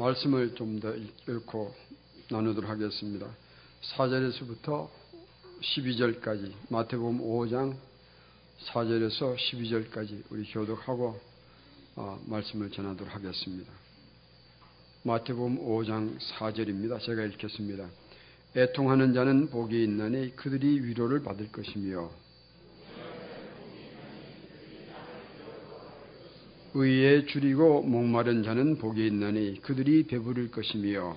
말씀을 좀 더 읽고 나누도록 하겠습니다. 4절에서부터 12절까지 마태복음 5장 4절에서 12절까지 우리 교독하고 어, 말씀을 전하도록 하겠습니다. 마태복음 5장 4절입니다. 제가 읽겠습니다. 애통하는 자는 복이 있나니 그들이 위로를 받을 것이며 의에 줄이고 목마른 자는 복이 있나니 그들이 배부를 것이며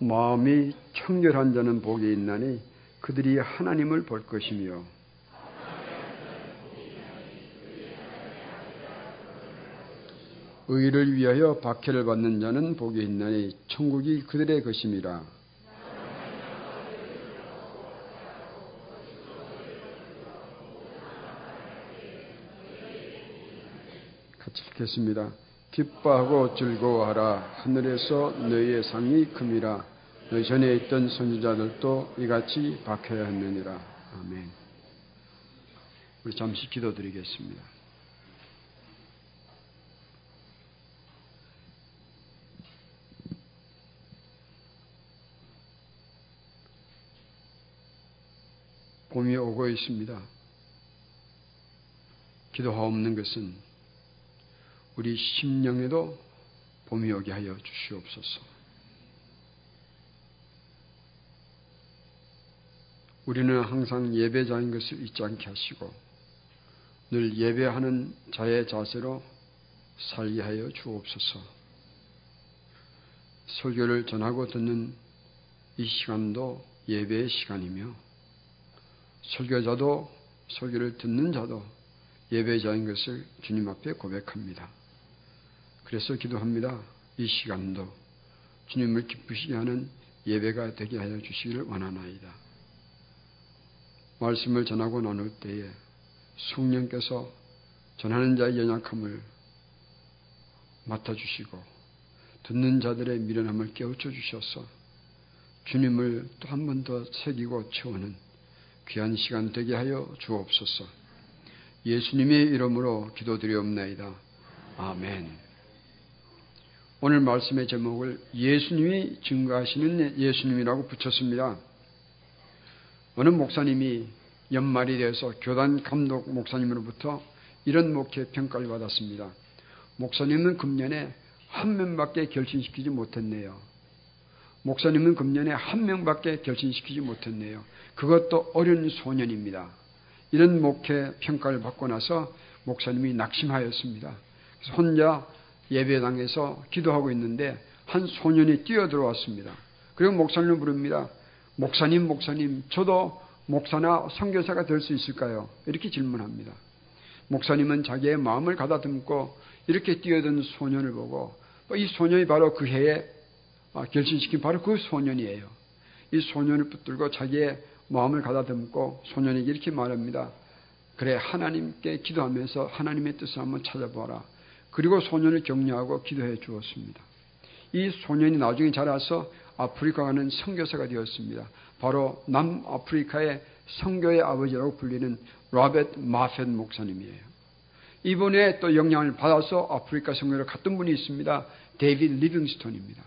마음이 청결한 자는 복이 있나니 그들이 하나님을 볼 것이며 의를 위하여 박해를 받는 자는 복이 있나니 천국이 그들의 것임이라. 읽겠습니다. 기뻐하고 즐거워하라. 하늘에서 너희의 상이 큼이라. 너희 전에 있던 선지자들도 이같이 박해야 했느니라. 아멘. 우리 잠시 기도드리겠습니다. 봄이 오고 있습니다. 기도하옵는 것은 우리 심령에도 봄이 오게 하여 주시옵소서. 우리는 항상 예배자인 것을 잊지 않게 하시고 늘 예배하는 자의 자세로 살게 하여 주옵소서. 설교를 전하고 듣는 이 시간도 예배의 시간이며 설교자도 설교를 듣는 자도 예배자인 것을 주님 앞에 고백합니다. 그래서 기도합니다. 이 시간도 주님을 기쁘시게 하는 예배가 되게 하여 주시기를 원하나이다. 말씀을 전하고 나눌 때에 성령께서 전하는 자의 연약함을 맡아주시고 듣는 자들의 미련함을 깨우쳐 주셔서 주님을 또 한 번 더 새기고 채우는 귀한 시간 되게 하여 주옵소서. 예수님의 이름으로 기도드리옵나이다. 아멘. 오늘 말씀의 제목을 예수님이 증거하시는 예수님이라고 붙였습니다. 어느 목사님이 연말이 되어서 교단 감독 목사님으로부터 이런 목회 평가를 받았습니다. 목사님은 금년에 한 명밖에 결신시키지 못했네요. 목사님은 금년에 한 명밖에 결신시키지 못했네요. 그것도 어린 소년입니다. 이런 목회 평가를 받고 나서 목사님이 낙심하였습니다. 혼자 예배당에서 기도하고 있는데 한 소년이 뛰어들어왔습니다. 그리고 목사님을 부릅니다. 목사님, 목사님, 저도 목사나 선교사가 될 수 있을까요? 이렇게 질문합니다. 목사님은 자기의 마음을 가다듬고 이렇게 뛰어든 소년을 보고 이 소년이 바로 그 해에 결심시킨 바로 그 소년이에요. 이 소년을 붙들고 자기의 마음을 가다듬고 소년에게 이렇게 말합니다. 그래 하나님께 기도하면서 하나님의 뜻을 한번 찾아보아라. 그리고 소년을 격려하고 기도해 주었습니다. 이 소년이 나중에 자라서 아프리카 가는 선교사가 되었습니다. 바로 남아프리카의 선교의 아버지라고 불리는 라벳 마펫 목사님이에요. 이번에 또 영향을 받아서 아프리카 선교를 갔던 분이 있습니다. 데이빗 리빙스톤입니다.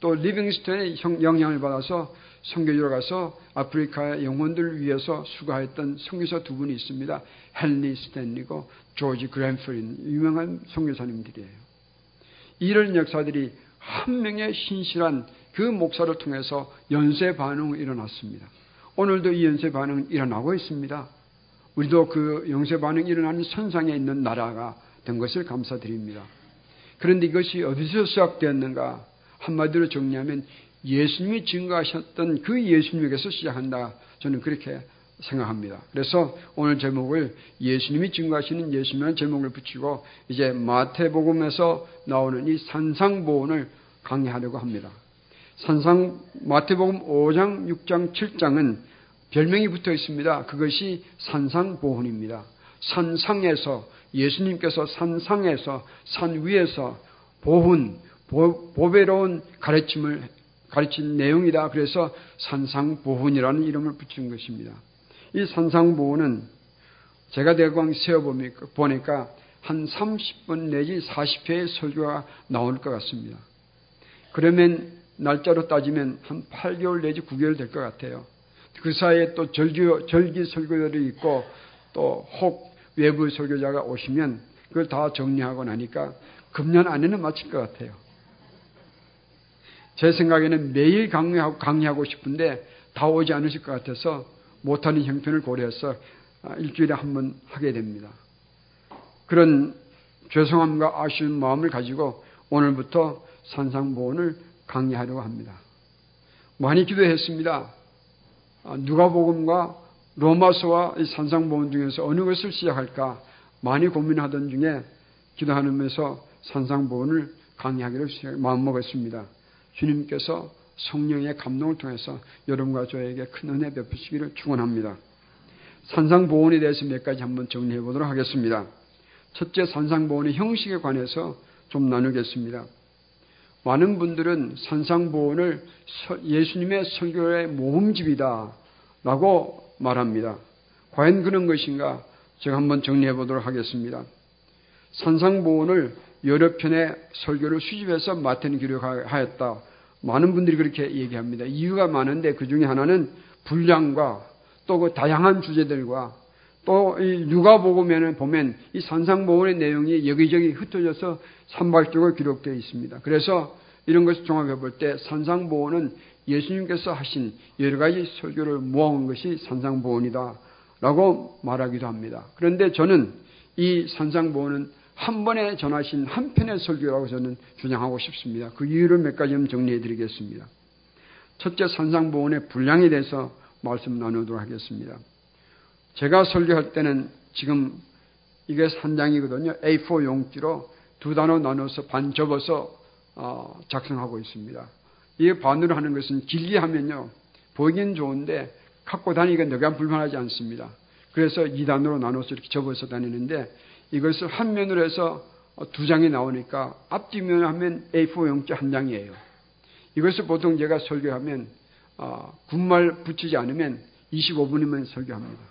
또 리빙스톤의 영향을 받아서 선교지로 가서 아프리카의 영혼들을 위해서 수고했던 선교사 두 분이 있습니다. 헨리 스탠리고 조지 그랜프린 유명한 선교사님들이에요. 이런 역사들이 한 명의 신실한 그 목사를 통해서 연쇄 반응이 일어났습니다. 오늘도 이 연쇄 반응은 일어나고 있습니다. 우리도 그 연쇄 반응이 일어나는 선상에 있는 나라가 된 것을 감사드립니다. 그런데 이것이 어디서 시작되었는가? 한마디로 정리하면 예수님이 증거하셨던 그 예수님에게서 시작한다. 저는 그렇게 생각합니다. 그래서 오늘 제목을 예수님이 증거하시는 예수님이라는 제목을 붙이고 이제 마태복음에서 나오는 이 산상보훈을 강의하려고 합니다. 산상 마태복음 5장, 6장, 7장은 별명이 붙어 있습니다. 그것이 산상보훈입니다. 산상에서 예수님께서 산상에서 산 위에서 보훈 보배로운 가르침을 가르친 내용이다. 그래서 산상보훈이라는 이름을 붙인 것입니다. 이 산상보훈은 제가 대강 세어보니까 한 30분 내지 40회의 설교가 나올 것 같습니다. 그러면 날짜로 따지면 한 8개월 내지 9개월 될 것 같아요. 그 사이에 또 절기, 절기 설교들이 있고 또 혹 외부 설교자가 오시면 그걸 다 정리하고 나니까 금년 안에는 마칠 것 같아요. 제 생각에는 매일 강의하고, 강의하고 싶은데 다 오지 않으실 것 같아서 못하는 형편을 고려해서 아, 일주일에 한 번 하게 됩니다. 그런 죄송함과 아쉬운 마음을 가지고 오늘부터 산상보원을 강의하려고 합니다. 많이 기도했습니다. 아, 누가복음과 로마서와 산상보원 중에서 어느 것을 시작할까 많이 고민하던 중에 기도하면서 산상보원을 강의하기로 마음먹었습니다. 주님께서 성령의 감동을 통해서 여러분과 저에게 큰 은혜 베푸시기를 축원합니다. 산상보원에 대해서 몇 가지 한번 정리해 보도록 하겠습니다. 첫째 산상보원의 형식에 관해서 좀 나누겠습니다. 많은 분들은 산상보원을 예수님의 설교의 모음집이다 라고 말합니다. 과연 그런 것인가? 제가 한번 정리해 보도록 하겠습니다. 산상보원을 여러 편의 설교를 수집해서 마태는 기록하였다. 많은 분들이 그렇게 얘기합니다. 이유가 많은데 그 중에 하나는 분량과 또 그 다양한 주제들과 또 누가복음에는 보면 이 산상보원의 내용이 여기저기 흩어져서 산발적으로 기록되어 있습니다. 그래서 이런 것을 종합해 볼 때 산상보원은 예수님께서 하신 여러 가지 설교를 모아온 것이 산상보원이다 라고 말하기도 합니다. 그런데 저는 이 산상보원은 한 번에 전하신 한 편의 설교라고 저는 주장하고 싶습니다. 그 이유를 몇 가지 정리해 드리겠습니다. 첫째 산상보원의 분량에 대해서 말씀 나누도록 하겠습니다. 제가 설교할 때는 지금 이게 한 장이거든요. A4 용지로 두 단어 나눠서 반 접어서 어, 작성하고 있습니다. 이게 반으로 하는 것은 길게 하면요. 보이긴 좋은데 갖고 다니기가 너무 불편하지 않습니다. 그래서 2단으로 나눠서 이렇게 접어서 다니는데 이것을 한 면으로 해서 두 장이 나오니까 앞뒤면 하면 A4 용지 한 장이에요. 이것을 보통 제가 설교하면 어, 군말 붙이지 않으면 25분이면 설교합니다.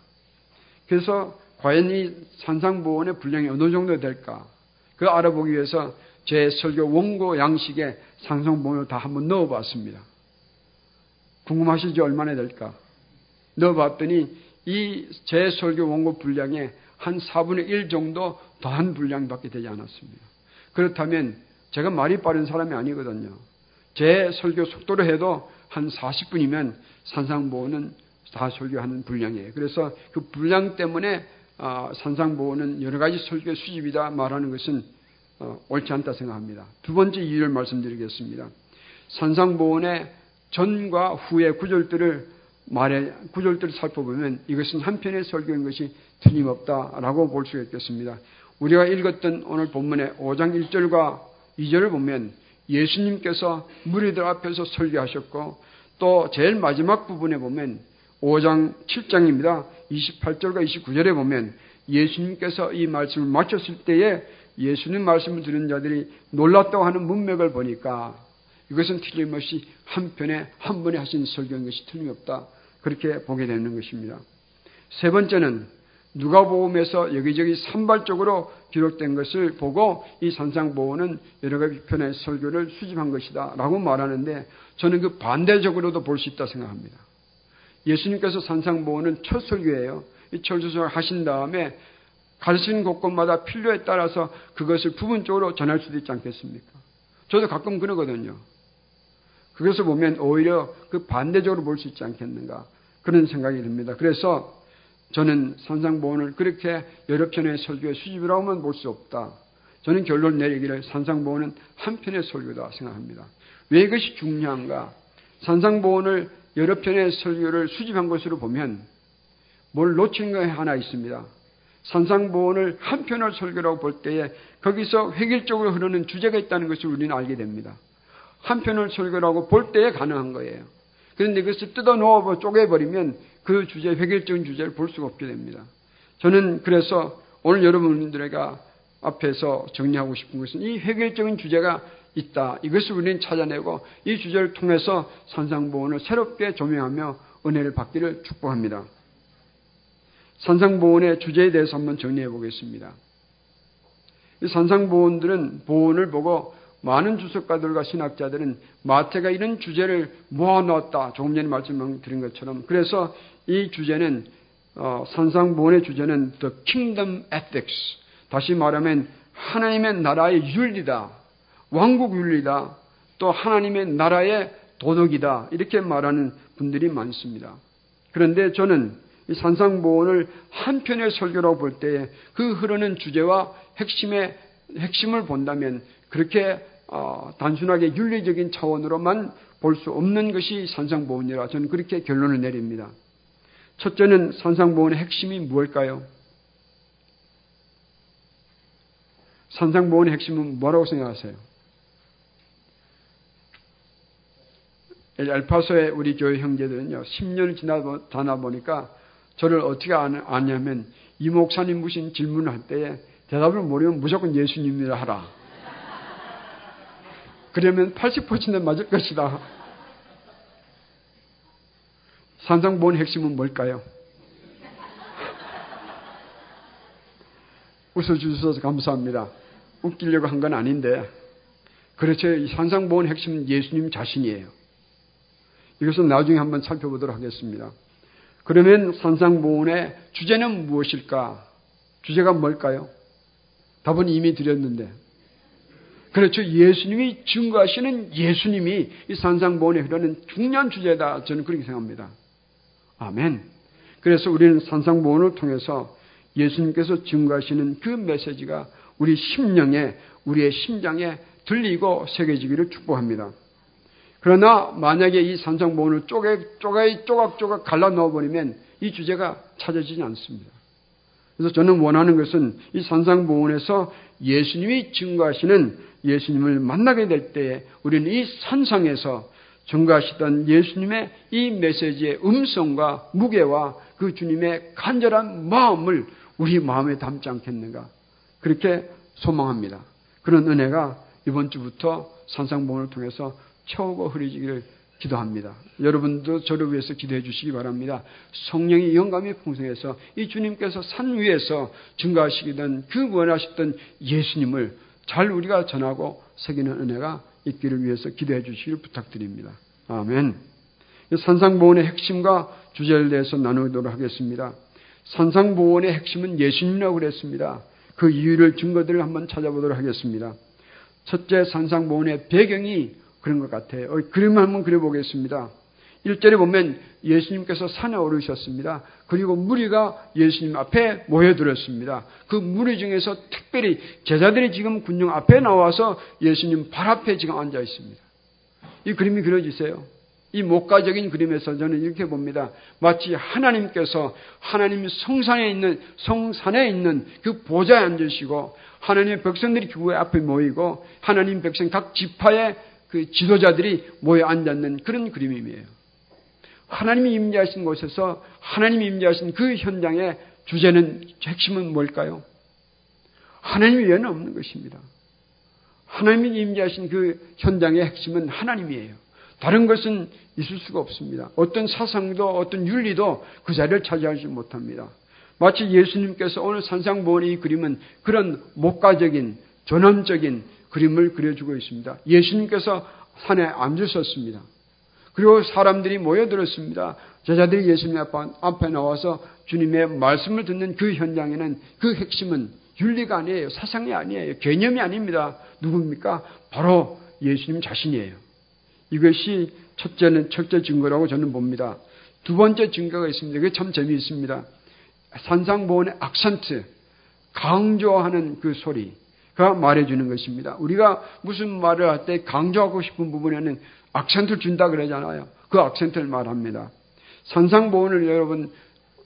그래서 과연 이 산상보원의 분량이 어느 정도 될까? 그 알아보기 위해서 제 설교 원고 양식에 산상보원을 다 한번 넣어봤습니다. 궁금하시죠? 얼마나 될까? 넣어봤더니 이 제 설교 원고 분량에 한 4분의 1 정도 더한 분량밖에 되지 않았습니다. 그렇다면 제가 말이 빠른 사람이 아니거든요. 제 설교 속도로 해도 한 40분이면 산상보호는 다 설교하는 분량이에요. 그래서 그 분량 때문에 어, 산상보호는 여러 가지 설교 수집이다 말하는 것은 어, 옳지 않다 생각합니다. 두 번째 이유를 말씀드리겠습니다. 산상보원의 전과 후의 구절들을 말해 구절들을 살펴보면 이것은 한편의 설교인 것이 틀림없다라고 볼 수 있겠습니다. 우리가 읽었던 오늘 본문의 5장 1절과 2절을 보면 예수님께서 무리들 앞에서 설교하셨고 또 제일 마지막 부분에 보면 5장 7장입니다. 28절과 29절에 보면 예수님께서 이 말씀을 마쳤을 때에 예수님 말씀을 들은 자들이 놀랐다고 하는 문맥을 보니까 이것은 틀림없이 한편에 한 번에 하신 설교인 것이 틀림없다. 그렇게 보게 되는 것입니다. 세 번째는 누가복음에서 여기저기 산발적으로 기록된 것을 보고 이 산상보호는 여러 가지 편의 설교를 수집한 것이다 라고 말하는데 저는 그 반대적으로도 볼 수 있다 생각합니다. 예수님께서 산상보호는 첫 설교예요. 이 철수설 하신 다음에 가르치는 곳곳마다 필요에 따라서 그것을 부분적으로 전할 수도 있지 않겠습니까? 저도 가끔 그러거든요. 그것을 보면 오히려 그 반대적으로 볼 수 있지 않겠는가 그런 생각이 듭니다. 그래서 저는 산상보원을 그렇게 여러 편의 설교의 수집이라고만 볼 수 없다. 저는 결론 내리기를 산상보원은 한 편의 설교다 생각합니다. 왜 이것이 중요한가? 산상보원을 여러 편의 설교를 수집한 것으로 보면 뭘 놓친 게 하나 있습니다. 산상보원을 한 편의 설교라고 볼 때에 거기서 획일적으로 흐르는 주제가 있다는 것을 우리는 알게 됩니다. 한 편의 설교라고 볼 때에 가능한 거예요. 그런데 그것을 뜯어 놓아 쪼개버리면 그 주제, 획일적인 주제를 볼 수가 없게 됩니다. 저는 그래서 오늘 여러분들에게 앞에서 정리하고 싶은 것은 이 획일적인 주제가 있다. 이것을 우리는 찾아내고 이 주제를 통해서 산상보원을 새롭게 조명하며 은혜를 받기를 축복합니다. 산상보원의 주제에 대해서 한번 정리해 보겠습니다. 산상보원들은 보원을 보고 많은 주석가들과 신학자들은 마태가 이런 주제를 모아놓았다. 조금 전에 말씀드린 것처럼. 그래서 이 주제는 어, 산상보원의 주제는 The Kingdom Ethics. 다시 말하면 하나님의 나라의 윤리다. 왕국 윤리다. 또 하나님의 나라의 도덕이다. 이렇게 말하는 분들이 많습니다. 그런데 저는 이 산상보원을 한편의 설교라고 볼 때에 그 흐르는 주제와 핵심의 핵심을 본다면 그렇게 어, 단순하게 윤리적인 차원으로만 볼 수 없는 것이 산상보원이라 저는 그렇게 결론을 내립니다. 첫째는 산상보원의 핵심이 무엇일까요? 산상보원의 핵심은 뭐라고 생각하세요? 엘파소의 우리 교회 형제들은요, 10년을 지나다 보니까 저를 어떻게 아냐면, 이 목사님 무슨 질문을 할 때에 대답을 모르면 무조건 예수님이라 하라. 그러면 80% 맞을 것이다. 산상보원 핵심은 뭘까요? 웃어주셔서 감사합니다. 웃기려고 한 건 아닌데, 그렇죠. 산상보원 핵심은 예수님 자신이에요. 이것은 나중에 한번 살펴보도록 하겠습니다. 그러면 산상보원의 주제는 무엇일까? 주제가 뭘까요? 답은 이미 드렸는데. 그렇죠. 예수님이 증거하시는 예수님이 이 산상보원에 흐르는 중요한 주제다. 저는 그렇게 생각합니다. 아멘. 그래서 우리는 산상보원을 통해서 예수님께서 증거하시는 그 메시지가 우리 심령에, 우리의 심장에 들리고 새겨지기를 축복합니다. 그러나 만약에 이 산상보원을 쪼개, 쪼개, 쪼각쪼각 갈라 넣어버리면 이 주제가 찾아지지 않습니다. 그래서 저는 원하는 것은 이 산상보원에서 예수님이 증거하시는 예수님을 만나게 될 때에 우리는 이 산상에서 증거하시던 예수님의 이 메시지의 음성과 무게와 그 주님의 간절한 마음을 우리 마음에 담지 않겠는가. 그렇게 소망합니다. 그런 은혜가 이번 주부터 산상봉을 통해서 채우고 흐려지기를 기도합니다. 여러분도 저를 위해서 기도해 주시기 바랍니다. 성령의 영감이 풍성해서 이 주님께서 산 위에서 증가하시기던 그 원하셨던 예수님을 잘 우리가 전하고 새기는 은혜가 있기를 위해서 기도해 주시길 부탁드립니다. 아멘. 산상보원의 핵심과 주제를 대해서 나누도록 하겠습니다. 산상보원의 핵심은 예수님이라고 그랬습니다. 그 이유를 증거들을 한번 찾아보도록 하겠습니다. 첫째 산상보원의 배경이 그런 것 같아요. 어, 그림을 한번 그려보겠습니다. 1절에 보면 예수님께서 산에 오르셨습니다. 그리고 무리가 예수님 앞에 모여들었습니다. 그 무리 중에서 특별히 제자들이 지금 군중 앞에 나와서 예수님 발 앞에 지금 앉아 있습니다. 이 그림이 그려지세요. 이 목가적인 그림에서 저는 이렇게 봅니다. 마치 하나님께서 하나님 성산에 있는 성산에 있는 그 보좌에 앉으시고 하나님의 백성들이 그 앞에 모이고 하나님 백성 각 지파의 그 지도자들이 모여 앉았는 그런 그림이에요. 하나님이 임재하신 곳에서 하나님이 임재하신 그 현장의 주제는 핵심은 뭘까요? 하나님 외에는 없는 것입니다. 하나님이 임재하신 그 현장의 핵심은 하나님이에요. 다른 것은 있을 수가 없습니다. 어떤 사상도 어떤 윤리도 그 자리를 차지하지 못합니다. 마치 예수님께서 오늘 산상보원의 이 그림은 그런 목가적인 전원적인 그림을 그려주고 있습니다. 예수님께서 산에 앉으셨습니다. 그리고 사람들이 모여들었습니다. 제자들이 예수님 앞에 나와서 주님의 말씀을 듣는 그 현장에는 그 핵심은 윤리가 아니에요. 사상이 아니에요. 개념이 아닙니다. 누굽니까? 바로 예수님 자신이에요. 이것이 첫째는 첫째 증거라고 저는 봅니다. 두 번째 증거가 있습니다. 그게 참 재미있습니다. 산상보원의 악센트, 강조하는 그 소리 가 말해주는 것입니다. 우리가 무슨 말을 할 때 강조하고 싶은 부분에는 악센트를 준다 그러잖아요. 그 악센트를 말합니다. 산상보원을 여러분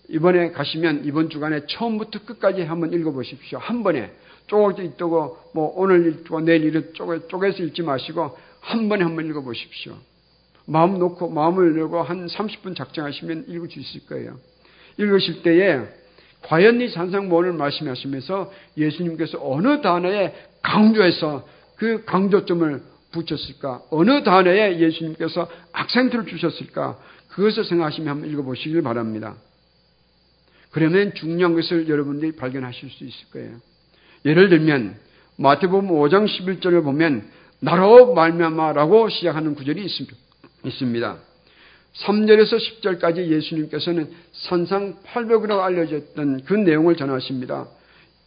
이번에 가시면 이번 주간에 처음부터 끝까지 한번 읽어보십시오. 한 번에 쪼개 있다고 뭐 오늘 읽고 내일 읽고 쪼개, 쪼개서 읽지 마시고 한 번에 한번 읽어보십시오. 마음 놓고 마음을 열고 한 30분 작정하시면 읽을 수 있을 거예요. 읽으실 때에 과연 이 산상보원을 말씀하시면서 예수님께서 어느 단어에 강조해서 그 강조점을 붙였을까? 어느 단어에 예수님께서 악센트를 주셨을까? 그것을 생각하시면 한번 읽어보시길 바랍니다. 그러면 중요한 것을 여러분들이 발견하실 수 있을 거예요. 예를 들면 마태복음 5장 11절을 보면 나로 말미암아라고 시작하는 구절이 있습니다. 3절에서 10절까지 예수님께서는 산상팔벽이라고 알려졌던 그 내용을 전하십니다.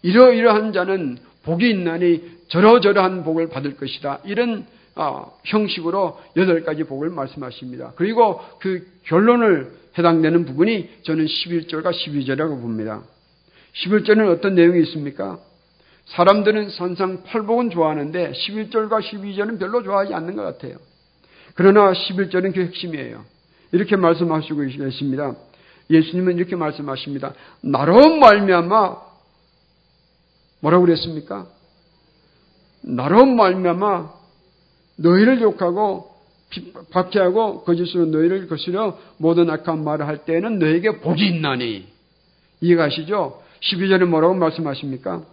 이러이러한 자는 복이 있나니 저러저러한 복을 받을 것이다. 이런 아, 형식으로 여덟 가지 복을 말씀하십니다. 그리고 그 결론을 해당되는 부분이 저는 11절과 12절이라고 봅니다. 11절은 어떤 내용이 있습니까? 사람들은 산상팔복은 좋아하는데 11절과 12절은 별로 좋아하지 않는 것 같아요. 그러나 11절은 그 핵심이에요. 이렇게 말씀하시고 계십니다. 예수님은 이렇게 말씀하십니다. 나로 말미암아 뭐라고 그랬습니까? 나로 말미암아 너희를 욕하고 박해하고 거짓으로 너희를 거스려 모든 악한 말을 할 때에는 너에게 복이 있나니 이해가시죠? 12절에 뭐라고 말씀하십니까?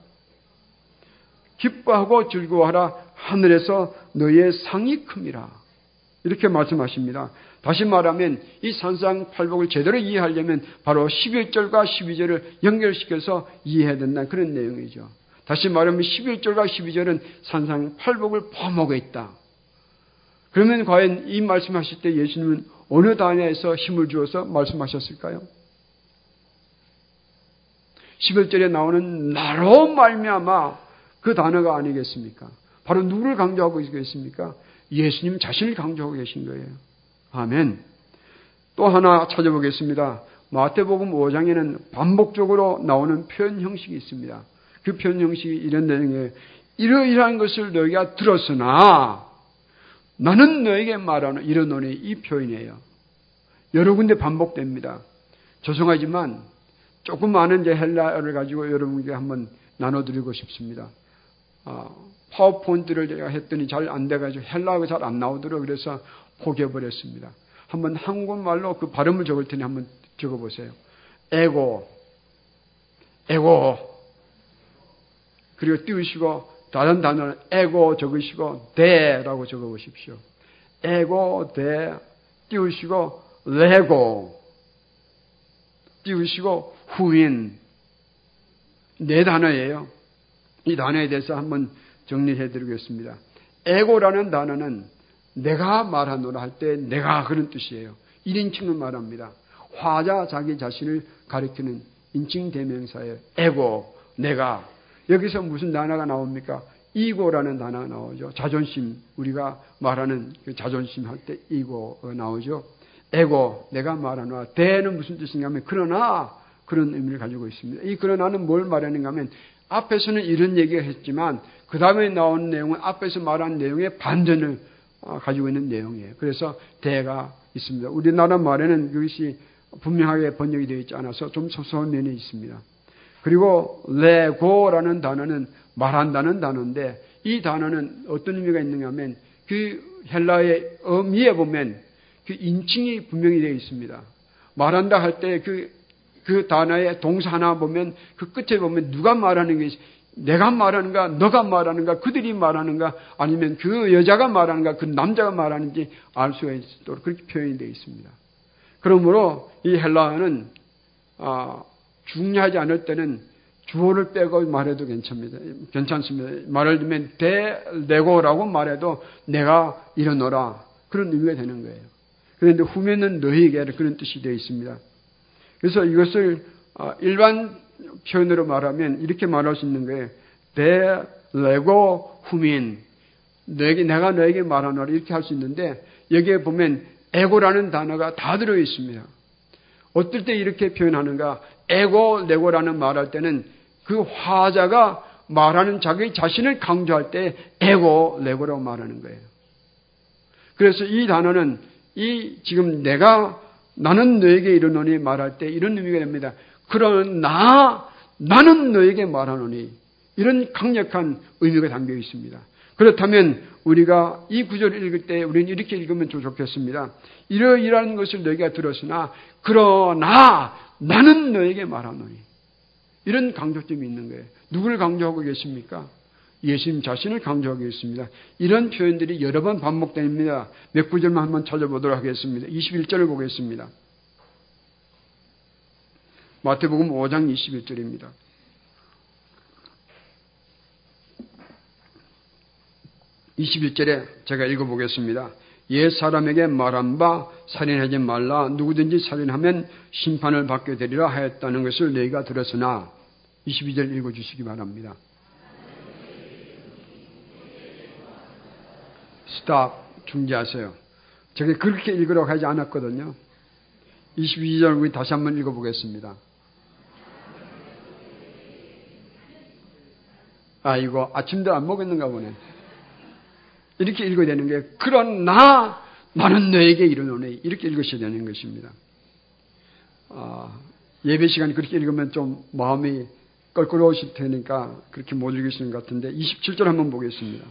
기뻐하고 즐거워하라 하늘에서 너희의 상이 큽니다. 이렇게 말씀하십니다. 다시 말하면 이 산상팔복을 제대로 이해하려면 바로 11절과 12절을 연결시켜서 이해해야 된다는 그런 내용이죠. 다시 말하면 11절과 12절은 산상팔복을 포함하고 있다. 그러면 과연 이 말씀하실 때 예수님은 어느 단어에서 힘을 주어서 말씀하셨을까요? 11절에 나오는 나로 말미암아 그 단어가 아니겠습니까? 바로 누구를 강조하고 있겠습니까? 예수님 자신을 강조하고 계신 거예요. 아멘. 또 하나 찾아보겠습니다. 마태복음 5장에는 반복적으로 나오는 표현 형식이 있습니다. 그 표현 형식이 이런 내용이에요. 이러이러한 것을 너희가 들었으나 나는 너에게 말하는 이러노니 이 표현이에요. 여러 군데 반복됩니다. 죄송하지만 조금 많은 헬라어를 가지고 여러분께 한번 나눠드리고 싶습니다. 어, 파워포인트를 제가 했더니 잘 안 돼가지고 헬라어가 잘 안 나오도록 그래서 포기해버렸습니다. 한번 한국말로 그 발음을 적을 테니 한번 적어보세요. 에고, 에고. 그리고 띄우시고 다른 단어는 에고 적으시고 대라고 적어보십시오. 에고 대 띄우시고 레고 띄우시고 후인 네 단어예요. 이 단어에 대해서 한번 정리해 드리겠습니다. 에고라는 단어는 내가 말하노라 할 때 내가 그런 뜻이에요. 1인칭을 말합니다. 화자 자기 자신을 가리키는 인칭 대명사예요. 에고, 내가. 여기서 무슨 단어가 나옵니까? 이고라는 단어가 나오죠. 자존심, 우리가 말하는 그 자존심 할 때 이고가 나오죠. 에고, 내가 말하노라. 대는 무슨 뜻인가 하면, 그러나, 그런 의미를 가지고 있습니다. 이 그러나는 뭘 말하는가 하면, 앞에서는 이런 얘기를 했지만, 그 다음에 나온 내용은 앞에서 말한 내용의 반전을 어, 가지고 있는 내용이에요. 그래서 대가 있습니다. 우리나라 말에는 그것이 분명하게 번역이 되어 있지 않아서 좀 소소한 면이 있습니다. 그리고 레고라는 단어는 말한다는 단어인데 이 단어는 어떤 의미가 있는가 하면 그 헬라의 어미에 보면 그 인칭이 분명히 되어 있습니다. 말한다 할 때 그, 그 단어의 동사 하나 보면 그 끝에 보면 누가 말하는 게 내가 말하는가, 너가 말하는가, 그들이 말하는가, 아니면 그 여자가 말하는가, 그 남자가 말하는지 알 수가 있도록 그렇게 표현이 되어 있습니다. 그러므로 이 헬라어는 아, 중요하지 않을 때는 주어를 빼고 말해도 괜찮습니다. 괜찮습니다. 말을 들면 대 내고라고 말해도 내가 일어너라 그런 의미가 되는 거예요. 그런데 후면은 너희에게 그런 뜻이 되어 있습니다. 그래서 이것을 아, 일반 표현으로 말하면 이렇게 말할 수 있는 거예요. 내 레고 후민 너에게 내가 너에게 말하노라 이렇게 할 수 있는데 여기에 보면 에고라는 단어가 다 들어 있습니다. 어떨 때 이렇게 표현하는가? 에고 레고라는 말할 때는 그 화자가 말하는 자기 자신을 강조할 때 에고 레고라고 말하는 거예요. 그래서 이 단어는 이 지금 내가 나는 너에게 이르노니 말할 때 이런 의미가 됩니다. 그러나 나는 너에게 말하노니 이런 강력한 의미가 담겨 있습니다. 그렇다면 우리가 이 구절을 읽을 때 우리는 이렇게 읽으면 좋겠습니다. 이러이러한 것을 너희가 들었으나 그러나 나는 너에게 말하노니 이런 강조점이 있는 거예요. 누구를 강조하고 계십니까? 예수님 자신을 강조하고 있습니다. 이런 표현들이 여러 번 반복됩니다. 몇 구절만 한번 찾아보도록 하겠습니다. 21절을 보겠습니다. 마태복음 5장 21절입니다. 21절에 제가 읽어보겠습니다. 옛 사람에게 말한 바 살인하지 말라 누구든지 살인하면 심판을 받게 되리라 하였다는 것을 너희가 들었으나 22절 읽어주시기 바랍니다. 스탑 중지하세요. 제가 그렇게 읽으라고 하지 않았거든요. 22절 우리 다시 한번 읽어보겠습니다. 아, 이거 아침도 안 먹었는가 보네. 이렇게 읽어야 되는 게, 그러나 나는 너에게 이르노니. 이렇게 읽으셔야 되는 것입니다. 아, 예배 시간에 그렇게 읽으면 좀 마음이 껄끄러우실 테니까 그렇게 못 읽으시는 것 같은데, 27절 한번 보겠습니다.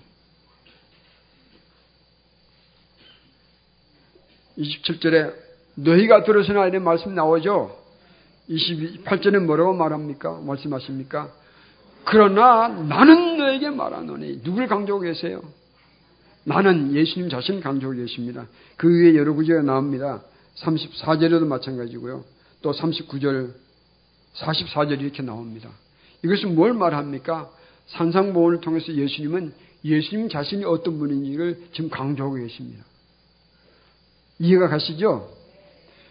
27절에 너희가 들으시나 이런 말씀 나오죠? 28절에 뭐라고 말합니까? 말씀하십니까? 그러나 나는 너에게 말하노니 누굴 강조하고 계세요? 나는 예수님 자신 강조하고 계십니다. 그 위에 여러 구절이 나옵니다. 34절에도 마찬가지고요. 또 39절, 44절 이렇게 나옵니다. 이것은 뭘 말합니까? 산상보원을 통해서 예수님은 예수님 자신이 어떤 분인지를 지금 강조하고 계십니다. 이해가 가시죠?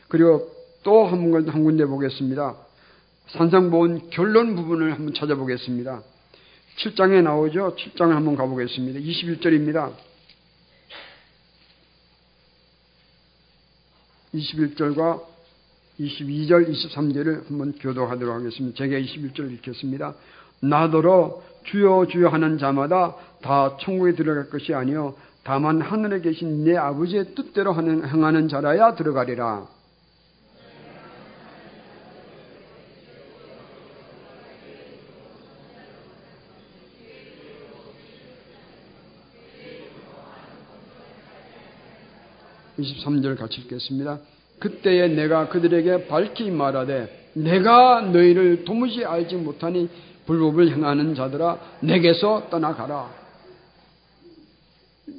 그리고 또 한 군데 보겠습니다. 산상보원 결론 부분을 한번 찾아보겠습니다. 7장에 나오죠? 7장을 한번 가보겠습니다. 21절입니다. 21절과 22절, 23절을 한번 교도하도록 하겠습니다. 제가 21절을 읽겠습니다. 나더러 주여 주여 하는 자마다 다 천국에 들어갈 것이 아니요 다만 하늘에 계신 내 아버지의 뜻대로 하는, 행하는 자라야 들어가리라. 23절 같이 읽겠습니다. 그때에 내가 그들에게 밝히 말하되 내가 너희를 도무지 알지 못하니 불법을 행하는 자들아 내게서 떠나가라.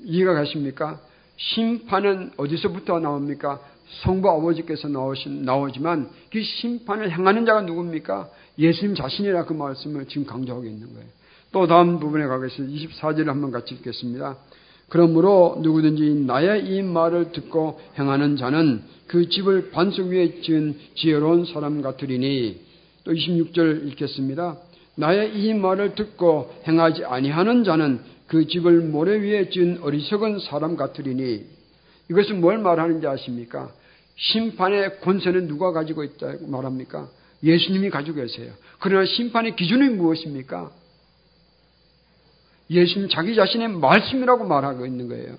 이해가 가십니까? 심판은 어디서부터 나옵니까? 성부 아버지께서 나오신, 나오지만 그 심판을 행하는 자가 누굽니까? 예수님 자신이라 그 말씀을 지금 강조하고 있는 거예요. 또 다음 부분에 가겠습니다. 24절을 한번 같이 읽겠습니다. 그러므로 누구든지 나의 이 말을 듣고 행하는 자는 그 집을 반석 위에 지은 지혜로운 사람 같으리니 또 26절 읽겠습니다. 나의 이 말을 듣고 행하지 아니하는 자는 그 집을 모래 위에 지은 어리석은 사람 같으리니 이것은 뭘 말하는지 아십니까? 심판의 권세는 누가 가지고 있다고 말합니까? 예수님이 가지고 계세요. 그러나 심판의 기준이 무엇입니까? 예수님 자기 자신의 말씀이라고 말하고 있는 거예요.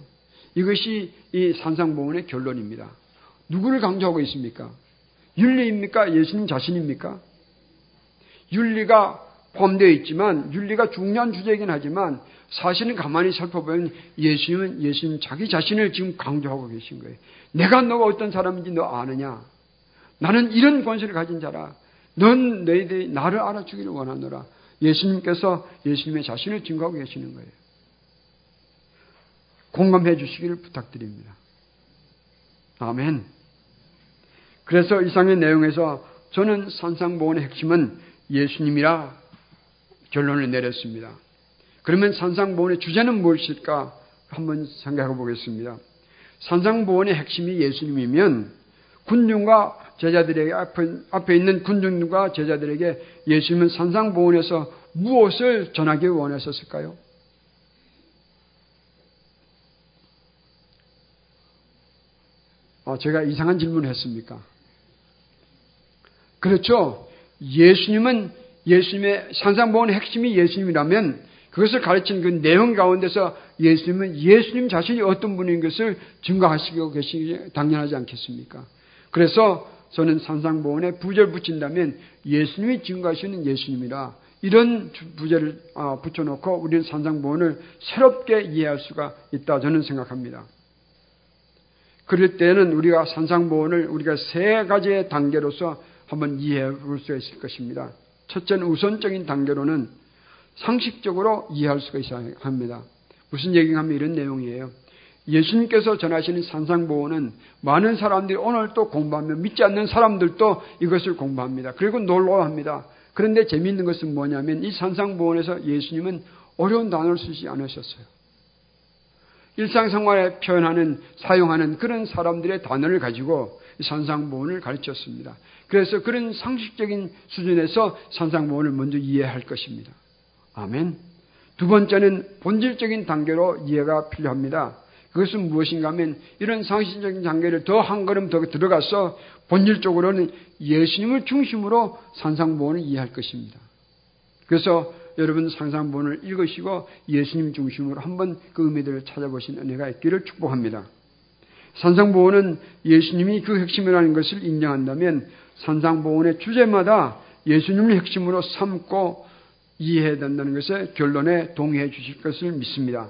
이것이 이 산상봉원의 결론입니다. 누구를 강조하고 있습니까? 윤리입니까? 예수님 자신입니까? 윤리가 포함되어 있지만 윤리가 중요한 주제이긴 하지만 사실은 가만히 살펴보면 예수님은 예수님 자기 자신을 지금 강조하고 계신 거예요. 내가 너가 어떤 사람인지 너 아느냐? 나는 이런 권세를 가진 자라. 넌 너희들이 나를 알아주기를 원하노라. 예수님께서 예수님의 자신을 증거하고 계시는 거예요. 공감해 주시기를 부탁드립니다. 아멘. 그래서 이상의 내용에서 저는 산상보원의 핵심은 예수님이라 결론을 내렸습니다. 그러면 산상보원의 주제는 무엇일까 한번 생각해 보겠습니다. 산상보원의 핵심이 예수님이면 군중과 제자들에게 앞에, 있는 군중과 제자들에게 예수님은 산상보원에서 무엇을 전하기 원하셨을까요? 어, 제가 이상한 질문을 했습니까? 그렇죠. 예수님은 예수님의 산상보원의 핵심이 예수님이라면 그것을 가르치는 그 내용 가운데서 예수님은 예수님 자신이 어떤 분인 것을 증거하시고 계시기 당연하지 않겠습니까? 그래서 저는 산상보원에 부제를 붙인다면 예수님이 증거하시는 예수님이라 이런 부제를 아, 붙여놓고 우리는 산상보원을 새롭게 이해할 수가 있다 저는 생각합니다. 그럴 때는 우리가 산상보원을 우리가 세 가지의 단계로서 한번 이해해 볼 수 있을 것입니다. 첫째는 우선적인 단계로는 상식적으로 이해할 수가 있어야 합니다. 무슨 얘기가 하면 이런 내용이에요. 예수님께서 전하시는 산상보호는 많은 사람들이 오늘 또 공부하며 믿지 않는 사람들도 이것을 공부합니다. 그리고 놀러합니다. 그런데 재미있는 것은 뭐냐면 이 산상보원에서 예수님은 어려운 단어를 쓰지 않으셨어요. 일상생활에 표현하는 사용하는 그런 사람들의 단어를 가지고 산상보원을 가르쳤습니다. 그래서 그런 상식적인 수준에서 산상보원을 먼저 이해할 것입니다. 아멘. 두 번째는 본질적인 단계로 이해가 필요합니다. 그것은 무엇인가 하면 이런 상식적인 단계를 더 한 걸음 더 들어가서 본질적으로는 예수님을 중심으로 산상보원을 이해할 것입니다. 그래서 여러분 상상본을 읽으시고 예수님 중심으로 한번 그 의미들을 찾아보신 은혜가 있기를 축복합니다. 산상보원은 예수님이 그 핵심이라는 것을 인정한다면 산상보원의 주제마다 예수님을 핵심으로 삼고 이해해야 된다는 것에 결론에 동의해 주실 것을 믿습니다.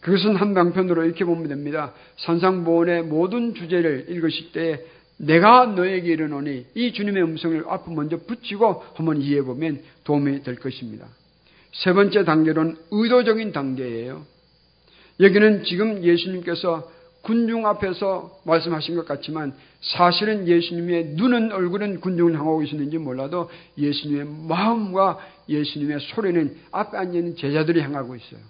그것은 한 방편으로 이렇게 보면 됩니다. 산상보원의 모든 주제를 읽으실 때 내가 너에게 이르노니 이 주님의 음성을 앞에 먼저 붙이고 한번 이해해 보면 도움이 될 것입니다. 세 번째 단계로는 의도적인 단계예요. 여기는 지금 예수님께서 군중 앞에서 말씀하신 것 같지만 사실은 예수님의 눈은 얼굴은 군중을 향하고 있었는지 몰라도 예수님의 마음과 예수님의 소리는 앞에 앉아있는 제자들이 향하고 있어요.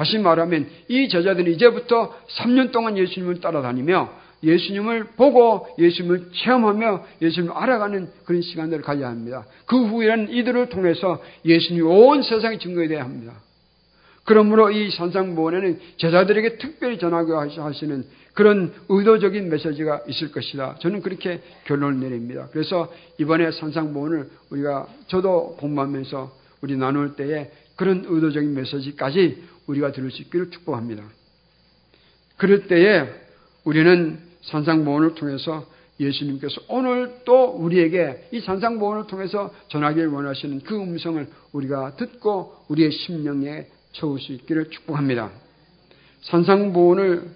다시 말하면 이 제자들이 이제부터 3년 동안 예수님을 따라다니며 예수님을 보고 예수님을 체험하며 예수님을 알아가는 그런 시간들을 가져야 합니다. 그 후에는 이들을 통해서 예수님이 온 세상에 증거해야 합니다. 그러므로 이 산상보원에는 제자들에게 특별히 전하고 하시는 그런 의도적인 메시지가 있을 것이다. 저는 그렇게 결론을 내립니다. 그래서 이번에 산상보원을 우리가 저도 공부하면서 우리 나눌 때에 그런 의도적인 메시지까지 우리가 들을 수 있기를 축복합니다. 그럴 때에 우리는 산상보원을 통해서 예수님께서 오늘 또 우리에게 이 산상보원을 통해서 전하기를 원하시는 그 음성을 우리가 듣고 우리의 심령에 채울 수 있기를 축복합니다. 산상보원을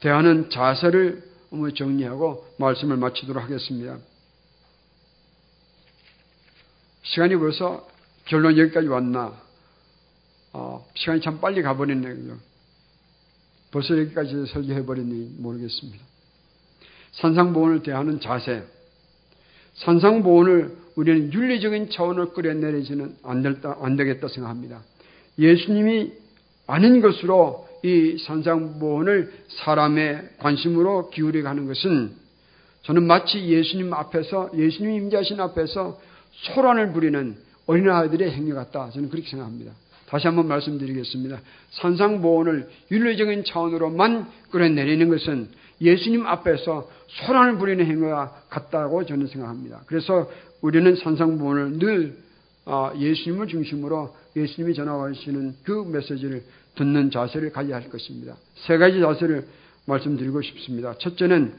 대하는 자세를 정리하고 말씀을 마치도록 하겠습니다. 시간이 벌써 결론 여기까지 왔나? 어, 시간이 참 빨리 가버렸네요. 벌써 여기까지 설교해버렸니 모르겠습니다. 산상보원을 대하는 자세. 산상보원을 우리는 윤리적인 차원을 끌어내리지는 안, 될다, 안 되겠다 생각합니다. 예수님이 아는 것으로 이 산상보원을 사람의 관심으로 기울여 가는 것은 저는 마치 예수님 앞에서 예수님 임자신 앞에서 소란을 부리는 어린아이들의 행위 같다. 저는 그렇게 생각합니다. 다시 한번 말씀드리겠습니다. 산상보원을 윤리적인 차원으로만 끌어내리는 것은 예수님 앞에서 소란을 부리는 행위가 같다고 저는 생각합니다. 그래서 우리는 산상보원을 늘 아, 예수님을 중심으로 예수님이 전하시는 그 메시지를 듣는 자세를 가져야 할 것입니다. 세 가지 자세를 말씀드리고 싶습니다. 첫째는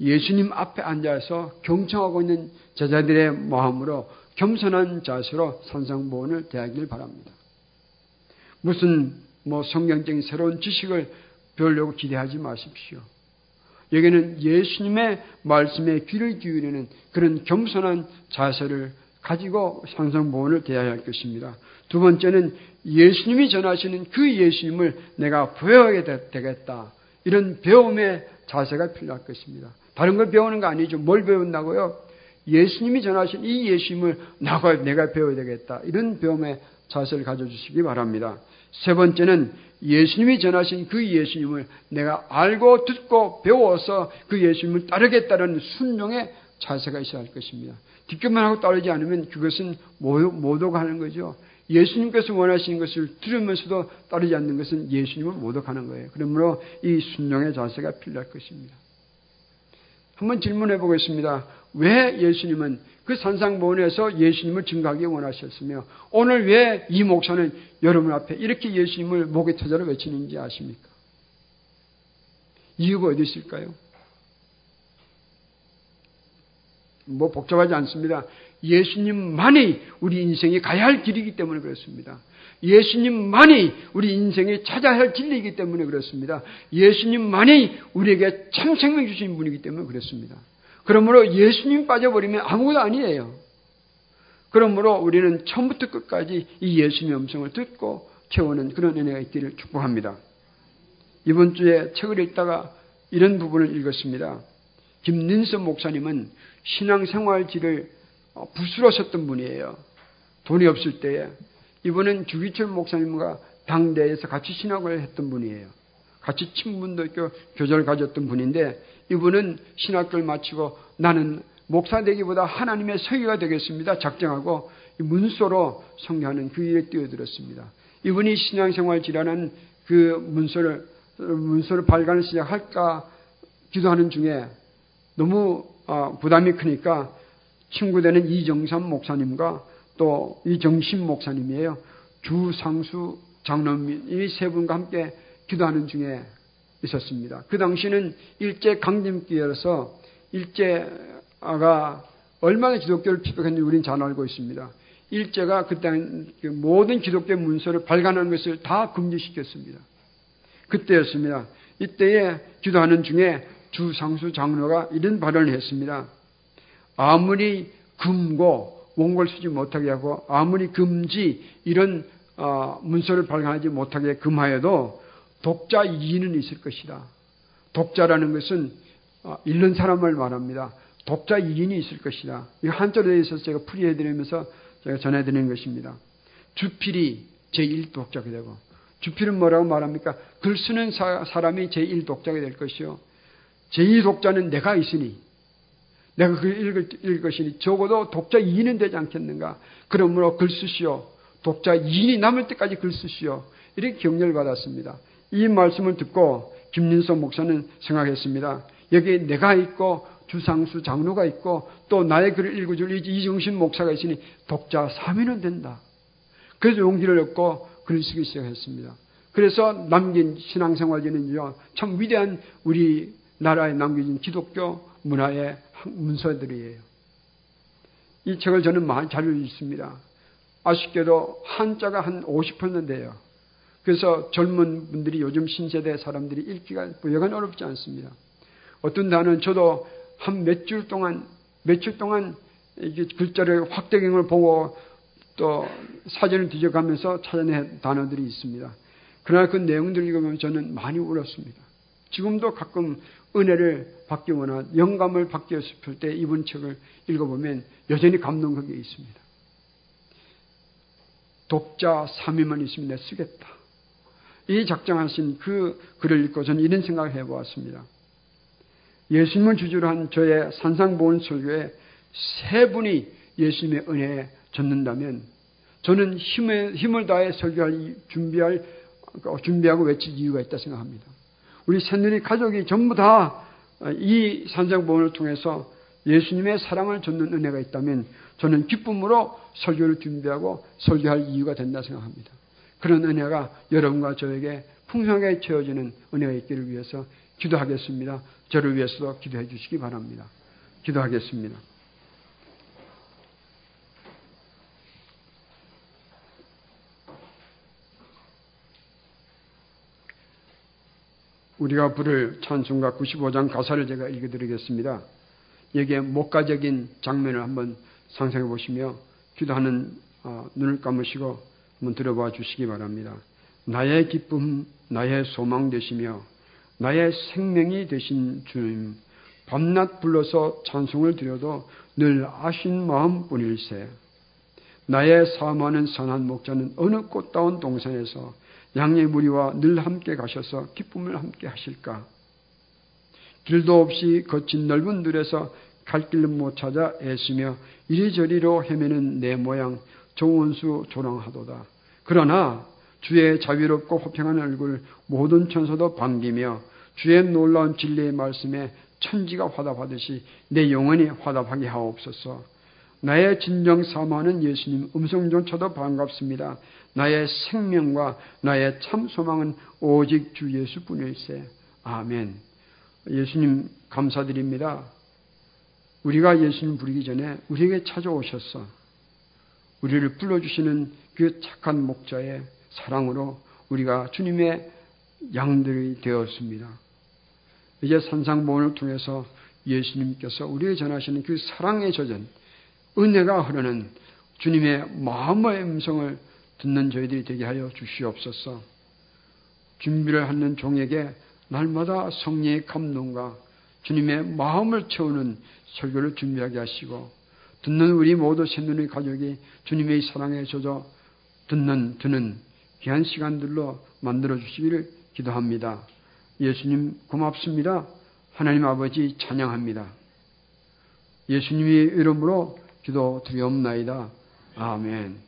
예수님 앞에 앉아서 경청하고 있는 제자들의 마음으로 겸손한 자세로 산상보원을 대하길 바랍니다. 무슨 뭐 성경적인 새로운 지식을 배우려고 기대하지 마십시오. 여기는 예수님의 말씀에 귀를 기울이는 그런 겸손한 자세를 가지고 상상보원을 대해야 할 것입니다. 두 번째는 예수님이 전하시는 그 예수님을 내가 배워야 되겠다. 이런 배움의 자세가 필요할 것입니다. 다른 걸 배우는 거 아니죠. 뭘 배운다고요? 예수님이 전하신 이 예수님을 내가 배워야 되겠다. 이런 배움의 자세를 가져주시기 바랍니다. 세 번째는 예수님이 전하신 그 예수님을 내가 알고 듣고 배워서 그 예수님을 따르겠다는 순종의 자세가 있어야 할 것입니다. 듣기만 하고 따르지 않으면 그것은 모독하는 거죠. 예수님께서 원하시는 것을 들으면서도 따르지 않는 것은 예수님을 모독하는 거예요. 그러므로 이 순종의 자세가 필요할 것입니다. 한번 질문해 보겠습니다. 왜 예수님은 그 산상보원에서 예수님을 증거하기 원하셨으며 오늘 왜 이 목사는 여러분 앞에 이렇게 예수님을 목에 터져라 외치는지 아십니까? 이유가 어디 있을까요? 뭐 복잡하지 않습니다. 예수님만이 우리 인생이 가야 할 길이기 때문에 그렇습니다. 예수님만이 우리 인생에 찾아야 할 진리이기 때문에 그렇습니다. 예수님만이 우리에게 참 생명 주신 분이기 때문에 그렇습니다. 그러므로 예수님 빠져버리면 아무것도 아니에요. 그러므로 우리는 처음부터 끝까지 이 예수님의 음성을 듣고 채우는 그런 은혜가 있기를 축복합니다. 이번 주에 책을 읽다가 이런 부분을 읽었습니다. 김민서 목사님은 신앙생활지를 부스러셨던 분이에요. 돈이 없을 때에 이분은 주기철 목사님과 당대에서 같이 신학을 했던 분이에요. 같이 친분도 있고 교절을 가졌던 분인데 이분은 신학교를 마치고 나는 목사 되기보다 하나님의 서기가 되겠습니다. 작정하고 문서로 성교하는 그 일에 뛰어들었습니다. 이분이 신앙생활 지라는 그 문서를 문서를 발간을 시작할까 기도하는 중에 너무 어, 부담이 크니까 친구 되는 이정삼 목사님과 또 이정신 목사님이에요. 주상수 장로님 이 세 분과 함께 기도하는 중에 있었습니다. 그 당시는 일제 강점기여서 일제가 얼마나 기독교를 피격했는지 우리는 잘 알고 있습니다. 일제가 그때 그 모든 기독교 문서를 발간하는 것을 다 금지시켰습니다. 그때였습니다. 이때에 기도하는 중에 주상수 장로가 이런 발언을 했습니다. 아무리 금고 원고를 쓰지 못하게 하고 아무리 금지 이런 어, 문서를 발간하지 못하게 금하여도 독자 이인은 있을 것이다. 독자라는 것은 어, 읽는 사람을 말합니다. 독자 이인이 있을 것이다. 이 한자로 있어서 제가 풀이해드리면서 제가 전해드리는 것입니다. 주필이 제1독자가 되고 주필은 뭐라고 말합니까? 글 쓰는 사, 람이 제1독자가 될 것이요. 제2독자는 내가 있으니 내가 그걸 읽을, 읽을 것이니 적어도 독자 2는 되지 않겠는가? 그러므로 글 쓰시오. 독자 2인이 남을 때까지 글 쓰시오. 이렇게 격려를 받았습니다. 이 말씀을 듣고 김민석 목사는 생각했습니다. 여기 내가 있고 주상수 장로가 있고 또 나의 글을 읽어줄 이정신 목사가 있으니 독자 3인은 된다. 그래서 용기를 얻고 글을 쓰기 시작했습니다. 그래서 남긴 신앙생활에는요, 참 위대한 우리 나라에 남겨진 기독교 문화의 문서들이에요. 이 책을 저는 많이 잘 읽습니다. 아쉽게도 한자가 한 50%는 돼요. 그래서 젊은 분들이 요즘 신세대 사람들이 읽기가 여간 어렵지 않습니다. 어떤 단어는 저도 한 몇 줄 동안, 며칠 동안 이게 글자를 확대경을 보고 또 사전을 뒤져가면서 찾아낸 단어들이 있습니다. 그러나 그 내용들을 읽으면 저는 많이 울었습니다. 지금도 가끔 은혜를 받기 원한 영감을 받기 싶을 때 이번 책을 읽어보면 여전히 감동 그게 있습니다. 독자 3위만 있으면 내 쓰겠다. 이 작정하신 그 글을 읽고 저는 이런 생각을 해보았습니다. 예수님을 주주로 한 저의 산상보훈 설교에 세 분이 예수님의 은혜에 젖는다면 저는 힘을, 힘을 다해 설교할 준비할 준비하고 외칠 이유가 있다 생각합니다. 우리 새누리 가족이 전부 다 이 산상보훈을 통해서 예수님의 사랑을 줬는 은혜가 있다면 저는 기쁨으로 설교를 준비하고 설교할 이유가 된다 생각합니다. 그런 은혜가 여러분과 저에게 풍성하게 채워지는 은혜가 있기를 위해서 기도하겠습니다. 저를 위해서도 기도해 주시기 바랍니다. 기도하겠습니다. 우리가 부를 찬송가 95장 가사를 제가 읽어드리겠습니다. 여기에 목가적인 장면을 한번 상상해 보시며 기도하는 어, 눈을 감으시고 한번 들어봐 주시기 바랍니다. 나의 기쁨, 나의 소망 되시며 나의 생명이 되신 주님, 밤낮 불러서 찬송을 드려도 늘 아신 마음뿐일세. 나의 사모하는 선한 목자는 어느 꽃다운 동산에서 양의 무리와 늘 함께 가셔서 기쁨을 함께 하실까? 길도 없이 거친 넓은 들에서 갈 길을 못 찾아 애쓰며 이리저리로 헤매는 내 모양 정원수 조랑하도다. 그러나 주의 자비롭고 호평한 얼굴 모든 천사도 반기며 주의 놀라운 진리의 말씀에 천지가 화답하듯이 내 영혼이 화답하게 하옵소서. 나의 진정 사모하는 예수님 음성조차도 반갑습니다. 나의 생명과 나의 참 소망은 오직 주 예수뿐일세. 아멘. 예수님 감사드립니다. 우리가 예수님 부르기 전에 우리에게 찾아오셨어. 우리를 불러주시는 그 착한 목자의 사랑으로 우리가 주님의 양들이 되었습니다. 이제 산상보원을 통해서 예수님께서 우리에게 전하시는 그 사랑의 저전, 은혜가 흐르는 주님의 마음의 음성을 듣는 저희들이 되게 하여 주시옵소서. 준비를 하는 종에게 날마다 성령의 감동과 주님의 마음을 채우는 설교를 준비하게 하시고 듣는 우리 모두 새누리 가족이 주님의 사랑에 젖어 듣는 듣는 귀한 시간들로 만들어 주시기를 기도합니다. 예수님 고맙습니다. 하나님 아버지 찬양합니다. 예수님의 이름으로 기도 드리옵나이다. 아멘.